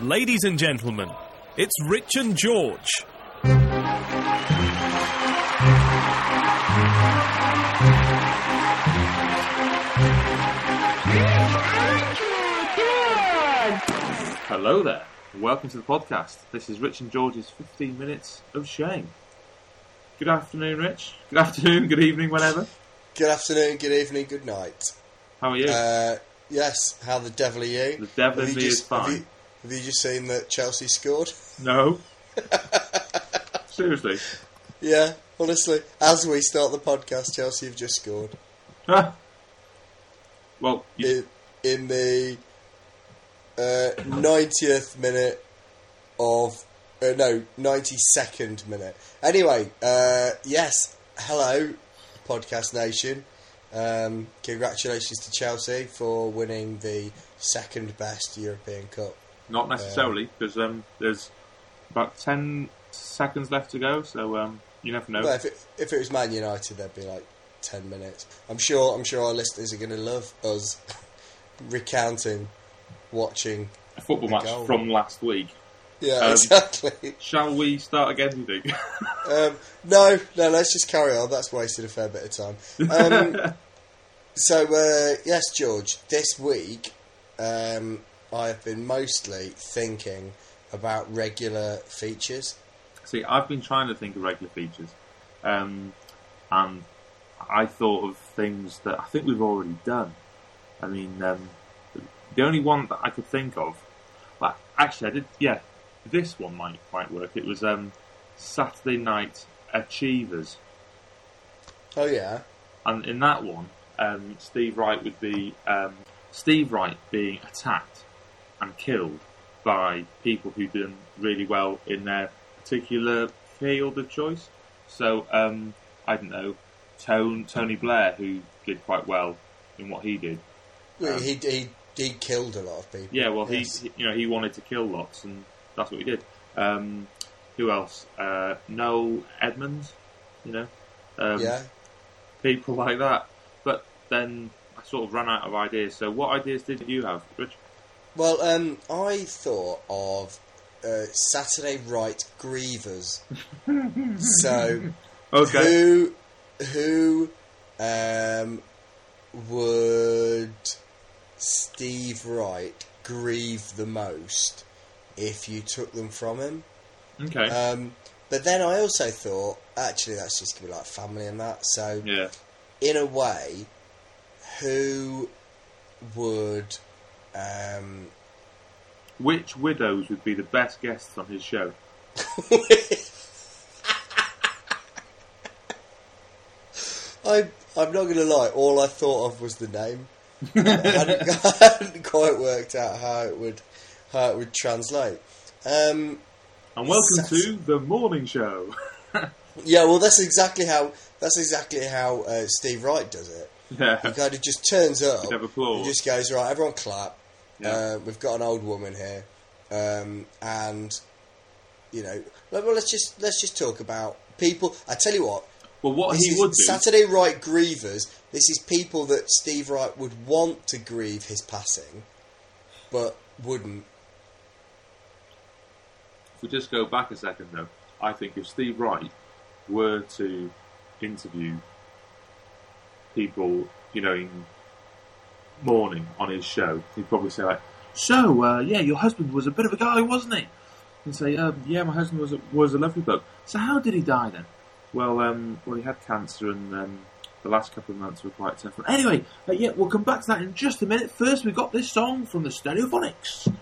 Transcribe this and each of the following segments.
Ladies and gentlemen, it's Rich and George. Hello there. Welcome to the podcast. This is Rich and George's 15 minutes of shame. Good afternoon, Rich. Good afternoon, good evening, whenever. Good afternoon, good evening, good night. How are you? Uh, yes, how the devil are you? The devil in you me is just- Have fine. you, have you just seen that Chelsea scored? No. Seriously. Yeah, honestly. As we start the podcast, Chelsea have just scored. Huh. well, you, In, in the uh, 90th minute of. Uh, no, 92nd minute. Anyway, uh, yes, hello, Podcast Nation. Um, congratulations to Chelsea for winning the second best European Cup. Not necessarily, because um, there's about 10 seconds left to go, so um, you never know. Well, if it, if it was Man United, there'd be like ten minutes. I'm sure. I'm sure our listeners are going to love us recounting, watching. A football match goal. from last week. Yeah, Um, exactly. Shall we start again, do you think? Um, no, no. Let's just carry on. That's wasted a fair bit of time. Um, so uh, yes, George. This week, um, I have been mostly thinking about regular features. See, I've been trying to think of regular features, um, and I thought of things that I think we've already done. I mean, um, the only one that I could think of, well, actually, I did. Yeah, this one might might work. It was um, Saturday Night Achievers, Oh yeah. and in that one, um, Steve Wright would be um, Steve Wright being attacked and killed by people who done really well in their particular field of choice. So um, I don't know, Tone, Tony Blair, who did quite well in what he did. Well, Um, he, he he killed a lot of people. Yeah, well, Yes. he, he- you know, he wanted to kill lots, and that's what he did. Um, who else? Uh, Noel Edmonds, you know, um, yeah. people like that. But then I sort of ran out of ideas. So, what ideas did you have, Rich? Well, um, I thought of uh, Saturday Right Grievers. so, Okay. who who um, would Steve Wright grieve the most if you took them from him? Okay. Um, but then I also thought, actually, that's just gonna be like family and that. So, yeah. in a way, who would um, Which widows would be the best guests on his show? I, I'm not going to lie. All I thought of was the name. I, hadn't, I hadn't quite worked out how it would how it would translate. Um, And welcome to the morning show. yeah, well, that's exactly how that's exactly how uh, Steve Wright does it. He kind of just turns up. He just goes right. Everyone clap. Yeah. Uh, we've got an old woman here, um, and you know, well, let's just let's just talk about people. I tell you what, Well, what he would do. Saturday Right Grievers. This is people that Steve Wright would want to grieve his passing, but wouldn't. If we just go back a second, though, I think if Steve Wright were to interview people, you know, in mourning on his show, he'd probably say like, "So, uh, yeah, your husband was a bit of a guy, wasn't he?" And say, um, "Yeah, my husband was a, was a lovely bloke." So, how did he die then? Well, um, well, he had cancer, and um, the last couple of months were quite tough. Anyway, uh, yeah, we'll come back to that in just a minute. First, we've got this song from the Stereophonics,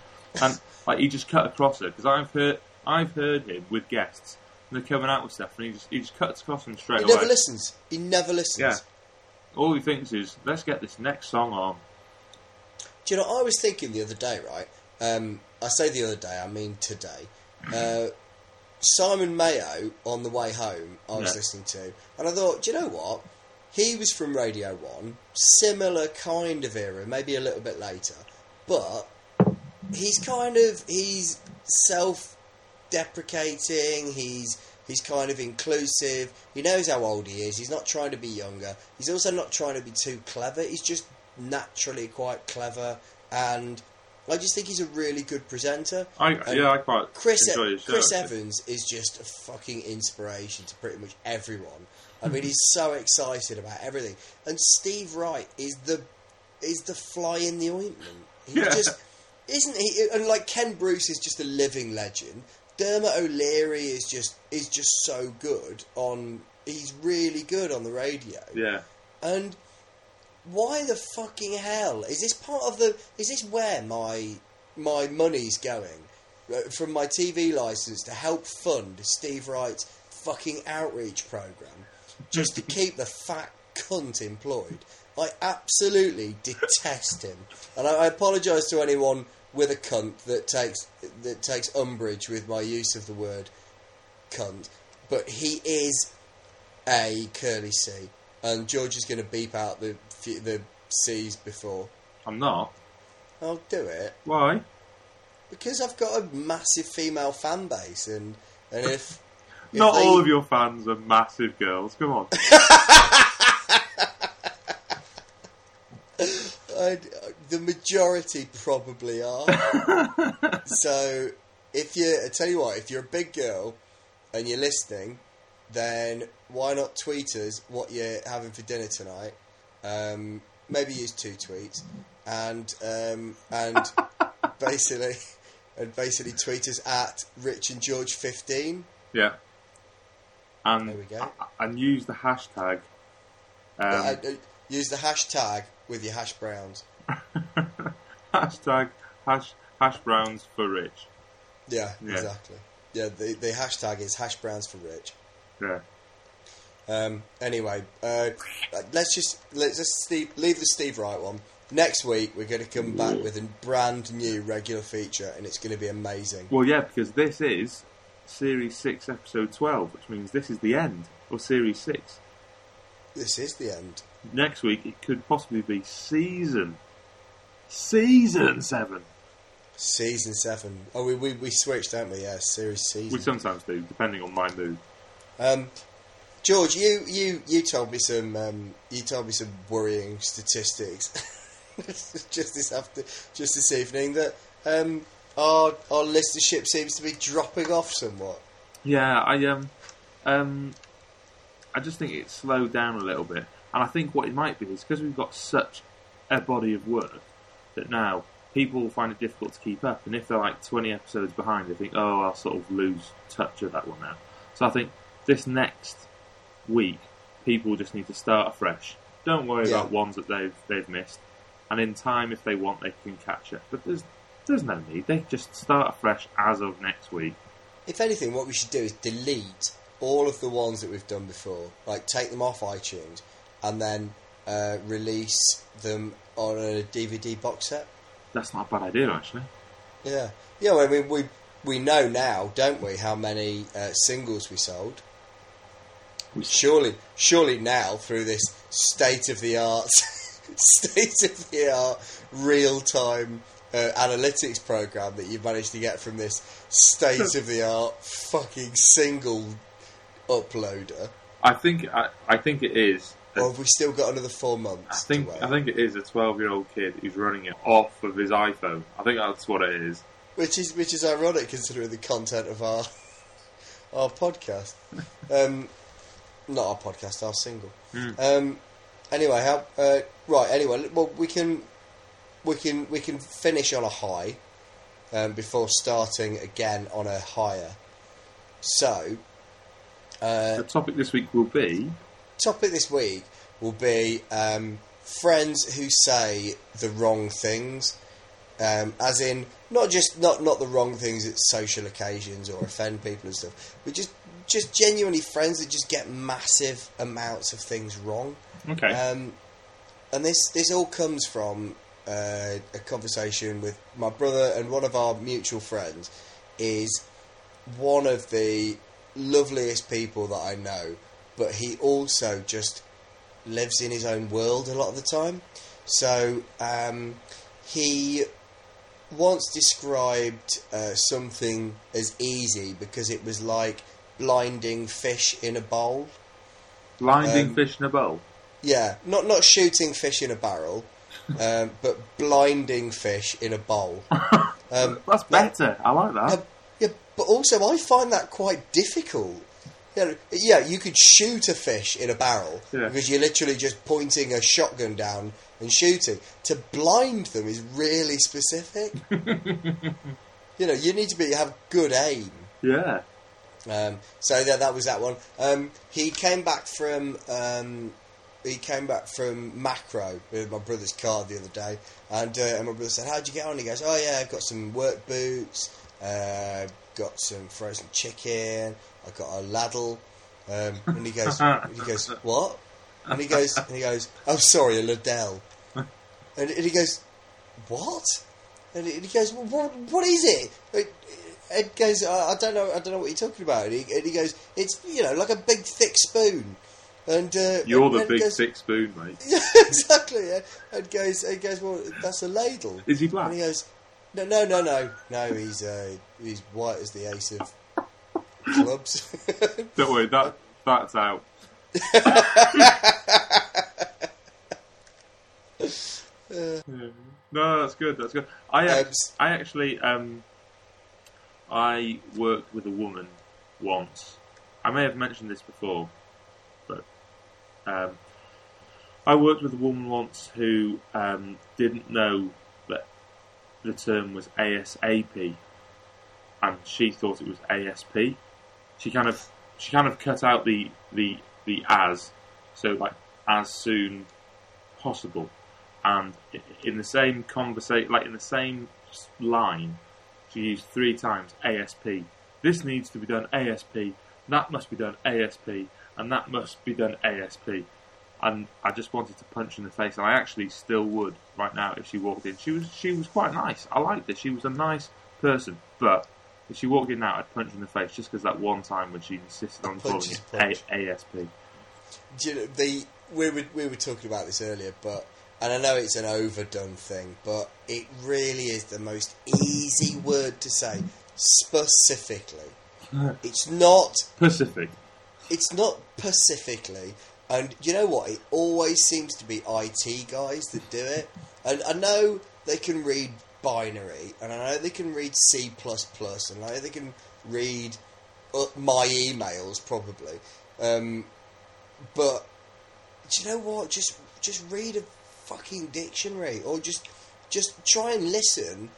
and like he just cut across it because I've heard I've heard him with guests, and they're coming out with stuff, and he just he just cuts across them straight He away. never listens. He never listens. Yeah. All he thinks is, let's get this next song on. Do you know? I was thinking the other day, right? Um, I say the other day, I mean today. Uh, Simon Mayo on the way home, I was Yeah. listening to, and I thought, do you know what? He was from Radio One, similar kind of era, maybe a little bit later, but he's kind of he's self-deprecating. He's he's kind of inclusive. He knows how old he is. He's not trying to be younger. He's also not trying to be too clever. He's just naturally quite clever, and I just think he's a really good presenter. I, And yeah, I quite Chris enjoy his show. Chris actually. Evans is just a fucking inspiration to pretty much everyone. I mean, he's so excited about everything, and Steve Wright is the is the fly in the ointment. He Yeah. just isn't he? And like Ken Bruce is just a living legend. Dermot O'Leary is just is just so good on. He's really good on the radio. Yeah. And why the fucking hell is this part of the? Is this where my my money's going Uh, from my TV license to help fund Steve Wright's fucking outreach program, just to keep the fat cunt employed? I absolutely detest him, and I, I apologise to anyone with a cunt that takes that takes umbrage with my use of the word cunt, but he is a curly C, and George is going to beep out the f- the C's before. I'm not. I'll do it Why? because I've got a massive female fan base, and and if, if Not they- all of your fans are massive girls. Come on. I, the majority probably are. so if you, I tell you what, if you're a big girl and you're listening, then why not tweet us what you're having for dinner tonight? Um, maybe use two tweets and um, and basically and basically tweet us at Rich and George fifteen. yeah. And There we go. and use the hashtag. Um, Uh, uh, use the hashtag with your hash browns. hashtag hash hash browns for rich. Yeah, Yeah. exactly. Yeah, the the hashtag is hash browns for Rich. Yeah. Um, anyway, uh, let's just let's just Steve, leave the Steve Wright one. Next week we're going to come back with a brand new regular feature, and it's going to be amazing. Well, yeah, because this is series six, episode twelve, which means this is the end of series six. This is the end. Next week it could possibly be season season seven. Season seven. Oh, we we, we switched, don't we? Yeah, series season. We sometimes do, depending on my mood. Um, George, you, you, you told me some um, you told me some worrying statistics just this after just this evening that um, our our listenership seems to be dropping off somewhat. Yeah, I um, um, I just think it's slowed down a little bit, and I think what it might be is because we've got such a body of work that now people find it difficult to keep up, and if they're like twenty episodes behind, they think, oh, I'll sort of lose touch of that one now. So I think this next week, people just need to start afresh. Don't worry Yeah. about ones that they've they've missed, and in time, if they want, they can catch it. But there's there's no need. They just start afresh as of next week. If anything, what we should do is delete all of the ones that we've done before, like take them off iTunes, and then uh, release them on a DVD box set. That's not a bad idea, actually. Yeah, yeah. I mean, we we know now, don't we, how many uh, singles we sold? Surely, surely now through this state of the art, state of the art, real time uh, analytics program that you've managed to get from this state of the art fucking single uploader. I think I, I think it is. a- Or have we still got another four months? I think? I think it is a twelve-year-old kid who's running it off of his iPhone. I think that's what it is. which is which is ironic considering the content of our our podcast. Um, not our podcast, our single. Um, anyway, how uh, right? Anyway, well, we can we can we can finish on a high um, before starting again on a higher. So, uh, The topic this week will be topic this week will be um, friends who say the wrong things, um, as in not just not not the wrong things at social occasions or offend people and stuff, but just just genuinely friends that just get massive amounts of things wrong. okay. Um, and this this all comes from uh, a conversation with my brother and one of our mutual friends is one of the loveliest people that I know, but he also just lives in his own world a lot of the time. So um, he once described uh, something as easy because it was like blinding fish in a bowl. Blinding um, fish in a bowl. Yeah, not not shooting fish in a barrel, um, but blinding fish in a bowl. Um, That's better. I like that. uh, yeah, but also I find that quite difficult. You know, yeah, you could shoot a fish in a barrel Yeah. because you're literally just pointing a shotgun down and shooting. To blind them is really specific. you know, you need to be have good aim. yeah. Um, so that that was that one. Um, he came back from um, he came back from Makro with my brother's car the other day, and, uh, and my brother said, "How'd you get on?" He goes, "Oh yeah, I've got some work boots, uh, got some frozen chicken, I got a ladle." Um, and he goes, he goes, "What?" And he goes, and he goes, "Oh, sorry, a ladell." And, and he goes, "What?" And he and he goes, well, what, what is it? It- Ed goes, I, I don't know, I don't know what you're talking about. And he, and he goes, it's you know like a big thick spoon. And uh, You're and the big goes, thick spoon, mate. Exactly. Yeah. And goes, and goes, well, that's a ladle. Is he black? And he goes, no, no, no, no, no. He's uh, he's white as the ace of clubs. Don't worry, that that's out. Yeah. No, that's good. That's good. I Um, I actually um I worked with a woman once. I may have mentioned this before, but um, I worked with a woman once who um, didn't know that the term was ASAP, and she thought it was ASP. She kind of she kind of cut out the the the as, so like as soon possible, and in the same conversation, like in the same line, she used three times ASP. This needs to be done ASP. That must be done ASP, and that must be done ASP. And I just wanted to punch her in the face, and I actually still would right now if she walked in. She was she was quite nice. I liked her. She was a nice person, but if she walked in now, I'd punch her in the face just because that one time when she insisted on calling Punch is it. A- ASP. Do you know, the we were we were talking about this earlier, but and I know it's an overdone thing, but it really is the most easy word to say specifically. It's not Pacific. it's not specifically, and you know what? It always seems to be IT guys that do it. And I know they can read binary, and I know they can read C plus plus, and I know they can read uh, my emails probably. Um, but do you know what? Just just read a fucking dictionary, or just just try and listen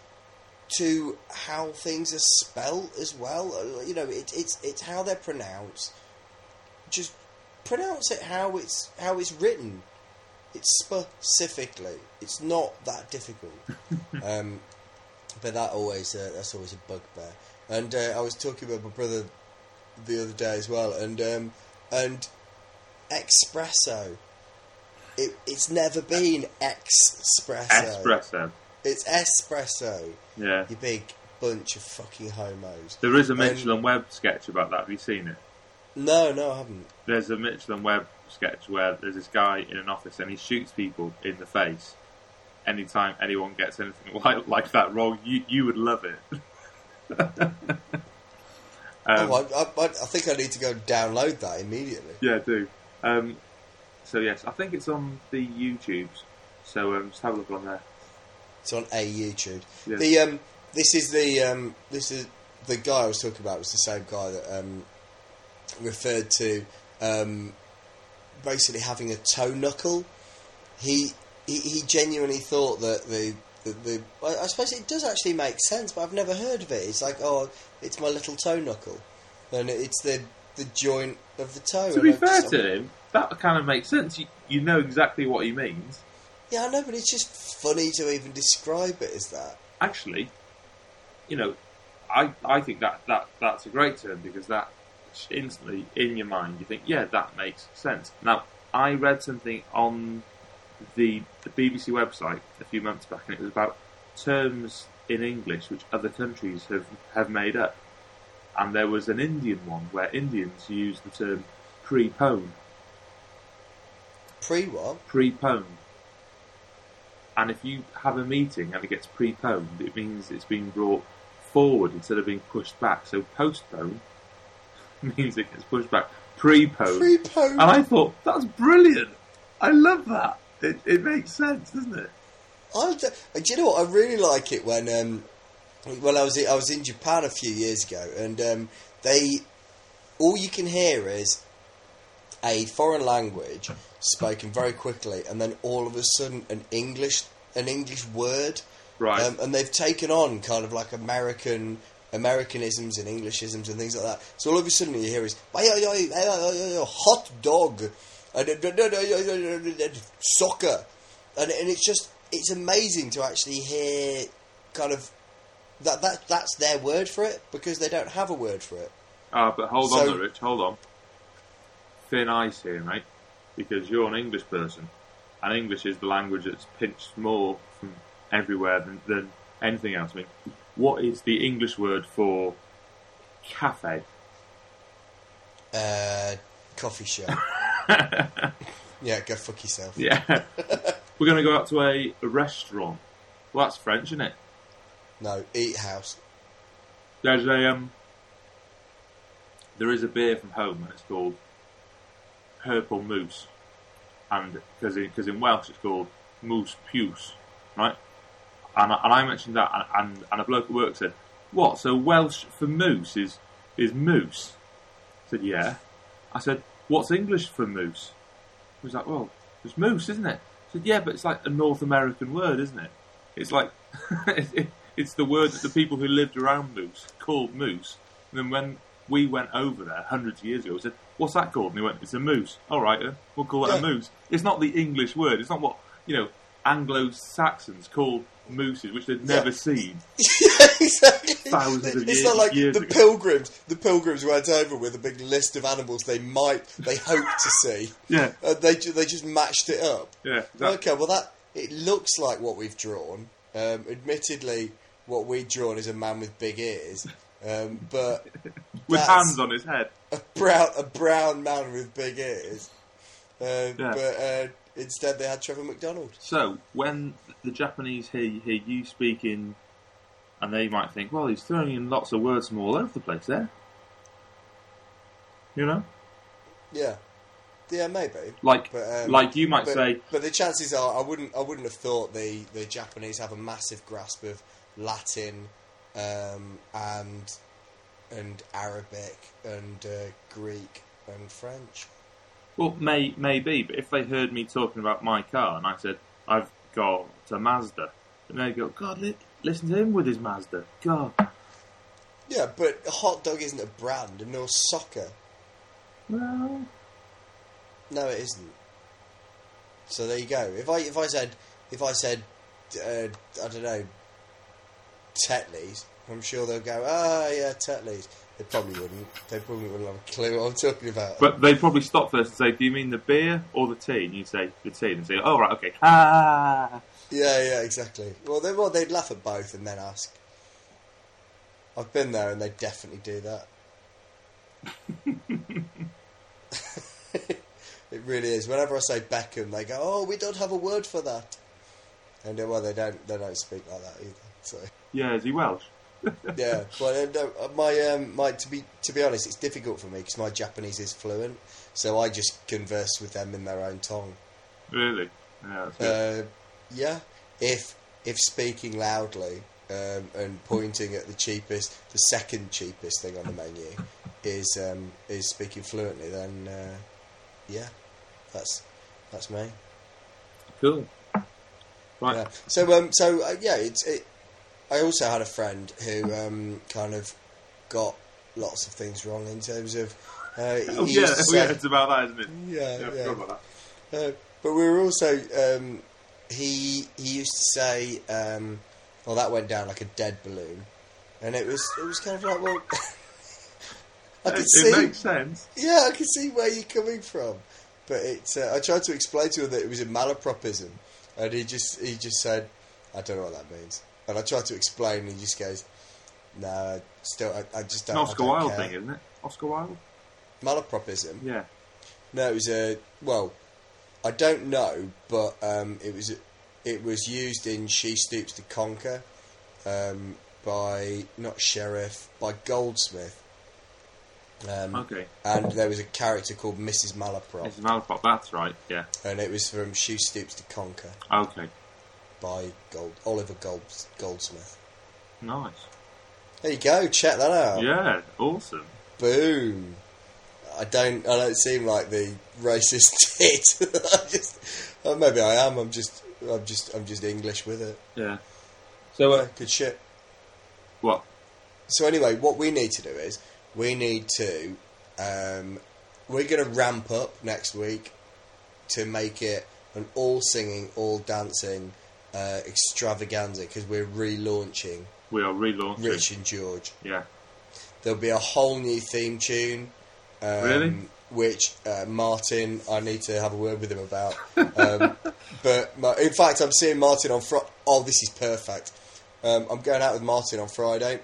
to how things are spelt as well. Uh, You know, it, it's it's how they're pronounced. Just pronounce it how it's how it's written. It's specifically. It's not that difficult. um, but that always uh, that's always a bugbear. And uh, I was talking about my brother the other day as well, and um, and espresso. It, it's never been espresso. Espresso. It's espresso. Yeah. You big bunch of fucking homos. There is a Um, Mitchell and Webb sketch about that. Have you seen it? No, no, I haven't. There's a Mitchell and Webb sketch where there's this guy in an office and he shoots people in the face. Anytime anyone gets anything like, like that wrong, you you would love it. um, oh, I, I, I think I need to go download that immediately. Yeah, I do. Um, so yes, I think it's on the YouTubes. So um, just have a look on there. It's on a YouTube. Yeah. The um, this is the um, this is the guy I was talking about was the same guy that um, referred to um, basically having a toe knuckle. He he, he genuinely thought that the the, the I I suppose it does actually make sense, but I've never heard of it. It's like oh, it's my little toe knuckle, and it's the the joint of the toe. To be I fair just- to him, that kind of makes sense. You, you know exactly what he means. yeah, I know, but it's just funny to even describe it as that. Actually, you know, I I think that, that that's a great term because that instantly in your mind you think, yeah, that makes sense. Now, I read something on the the BBC website a few months back, and it was about terms in English which other countries have have made up. And there was an Indian one where Indians use the term prepone. Pre what? preponed. And if you have a meeting and it gets preponed, it means it's being brought forward instead of being pushed back. So postpone means it gets pushed back. Prepone. Pre-pone. and I thought, that's brilliant. I love that. It, it makes sense, doesn't it? I, d- do you know what? I really like it when um, well, I was I was in Japan a few years ago, and um, they all you can hear is a foreign language spoken very quickly, and then all of a sudden an English an English word, Right. Um, and they've taken on kind of like American Americanisms and Englishisms and things like that. So all of a sudden you hear is hot dog, and soccer, and and it's just it's amazing to actually hear kind of that that that's their word for it because they don't have a word for it. Ah, but hold So- on, there, Rich. Hold on. Thin ice here, mate, because you're an English person, and English is the language that's pinched more from everywhere than, than anything else. I mean, what is the English word for cafe? Uh, coffee shop. yeah, go fuck yourself. Yeah, we're going to go out to a, a restaurant. Well, that's French, isn't it? No, eat house. There's a um, there is a beer from home, and it's called Purple Moose, and because because in Welsh it's called Mws Piws, right? And I, and I mentioned that, and, and and a bloke at work said, "What? So Welsh for moose is is moose?" I said, "Yeah." I said, "What's English for moose?" He was like, "Well, it's moose, isn't it?" I said, "Yeah, but it's like a North American word, isn't it? It's like it's the word that the people who lived around moose called moose. And then when we went over there hundreds of years ago, we said, "What's that called?" And they went, "It's a moose." All right, we'll call it a moose. It's not the English word. It's not what you know Anglo Saxons call mooses, which they'd never Yeah. seen. yeah, exactly. Thousands of it's years- not like the ago. pilgrims. The pilgrims went over with a big list of animals they might, they hoped to see. Yeah, And they they just matched it up. yeah. That, Okay, well that it looks like what we've drawn. Um, admittedly, what we've drawn is a man with big ears, um, but with hands on his head. a brown a brown man with big ears. Uh, Yeah. But uh, instead, they had Trevor McDonald. So when the Japanese hear, hear you speaking, and they might think, "Well, he's throwing in lots of words from all over the place there." You know, Yeah, yeah, maybe. like But, um, like you might but, say, but the chances are, I wouldn't, I wouldn't have thought the, the Japanese have a massive grasp of Latin um, and and Arabic and uh, Greek and French. Well, may maybe, but if they heard me talking about my car and I said I've got a Mazda, then they go, God, li- listen to him with his Mazda. God, Yeah, but a hot dog isn't a brand, and nor soccer. well, No, it isn't. So there you go. If I if I said if I said uh, I don't know Tetley's, I'm sure they'll go. Ah, yeah, Tetley's. They probably wouldn't. They probably wouldn't have a clue what I'm talking about. but they'd probably stop first and say, "Do you mean the beer or the tea?" And you say the tea, and say, "Oh right, okay." Ah, yeah, yeah, exactly. Well, they well they'd laugh at both and then ask. I've been there, and they definitely do that. it really is. Whenever I say Beckham, they go, "Oh, we don't have a word for that," and well, they don't. They don't speak like that either. So. Yeah, is he Welsh? yeah, well, uh, uh, my um, my to be to be honest, it's difficult for me because my Japanese is fluent, so I just converse with them in their own tongue. Really? Yeah. Uh, yeah, if if speaking loudly um, and pointing at the cheapest, the second cheapest thing on the menu is um, is speaking fluently, then uh, yeah, that's that's me. cool. Right. Yeah. So um, so uh, yeah, it's it. I also had a friend who um, kind of got lots of things wrong in terms of. Uh, he Oh yeah, say- yeah, it's about that, isn't it? yeah, Yeah, yeah. about that. Uh, but we were also um, he he used to say, um, "Well, that went down like a dead balloon," and it was it was kind of like, well, I could It, see, it makes sense. yeah, I could see where you're coming from, but it's. Uh, I tried to explain to him that it was a malapropism, and he just he just said, "I don't know what that means," and I tried to explain, and he just goes, "No, I still, I, I just don't." I Oscar don't Wilde care." thing, isn't it? Oscar Wilde? Malapropism. Yeah. No, it was a well. I don't know, but um, it was it was used in She Stoops to Conquer um, by not Sheriff by Goldsmith. Um, Okay. And there was a character called Mrs. Malaprop, It's Malaprop, that's right, yeah. and it was from She Stoops to Conquer. Okay. By Gold Oliver Gold, Goldsmith. Nice. There you go. Check that out. Yeah, awesome. Boom. I don't. I don't seem like the racist tit. I just. oh, maybe I am. I'm just. I'm just. I'm just English with it. Yeah. So, Yeah, uh, good shit. what? So anyway, what we need to do is we need to. Um, we're going to ramp up next week to make it an all singing, all dancing uh, extravaganza because we're relaunching We are relaunching. Rich and George. Yeah. There'll be a whole new theme tune. Um, Really? Which uh, Martin, I need to have a word with him about. Um, but Ma- in fact, I'm seeing Martin on Friday. Oh, this is perfect. Um, I'm going out with Martin on Friday.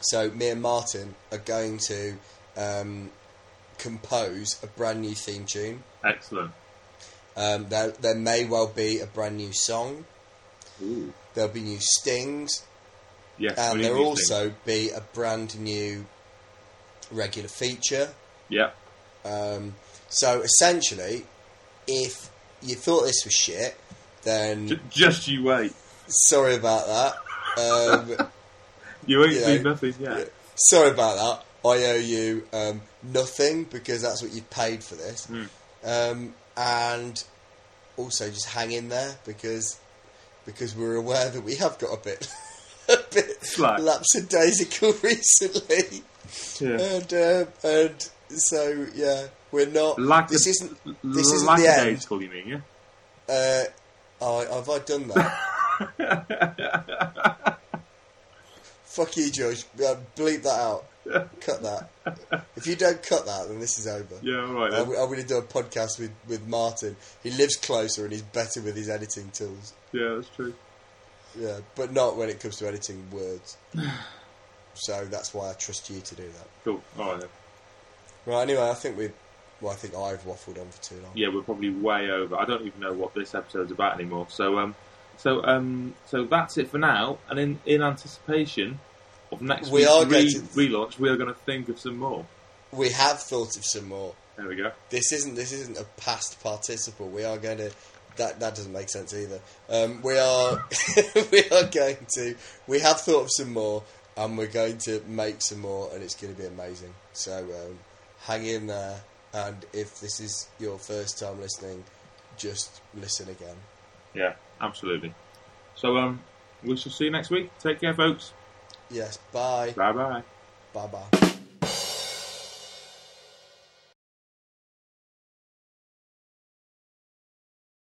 So me and Martin are going to um, compose a brand new theme tune. Excellent. Um, there, there may well be a brand new song. Ooh. There'll be new stings. Yes. and there'll interesting. also be a brand new regular feature. Yeah. Um, so essentially, if you thought this was shit, then J- just you wait. sorry about that. Um, You ain't you seen know, nothing yet. sorry about that. I owe you um, nothing because that's what you paid for this. Mm. Um, and also just hang in there because because we're aware that we have got a bit a bit Slack. lapsadaisical recently. Yeah. and uh, and so yeah, we're not. Lack- this isn't. This isn't the end. you mean, yeah? Uh, oh, have I done that? Fuck you, George. Uh, bleep that out. Cut that. If you don't cut that, then this is over. Yeah, all right I'm. I'm going to do a podcast with, with Martin. He lives closer and he's better with his editing tools. Yeah, that's true. Yeah, but not when it comes to editing words. so that's why I trust you to do that. Cool. All right then. Right. Anyway, I think we. Well, I think I've waffled on for too long. Yeah, we're probably way over. I don't even know what this episode's about anymore. So, um, so, um, so that's it for now. And in, in anticipation of next We week's are re- going to- relaunch, we are going to think of some more. We have thought of some more. There we go. This isn't this isn't a past participle. We are going to that that doesn't make sense either. Um, we are we are going to we have thought of some more and we're going to make some more and it's going to be amazing. So um, hang in there and if this is your first time listening, just listen again. Yeah, absolutely. So, um, we shall see you next week. Take care, folks. Yes, bye. Bye bye. Bye bye.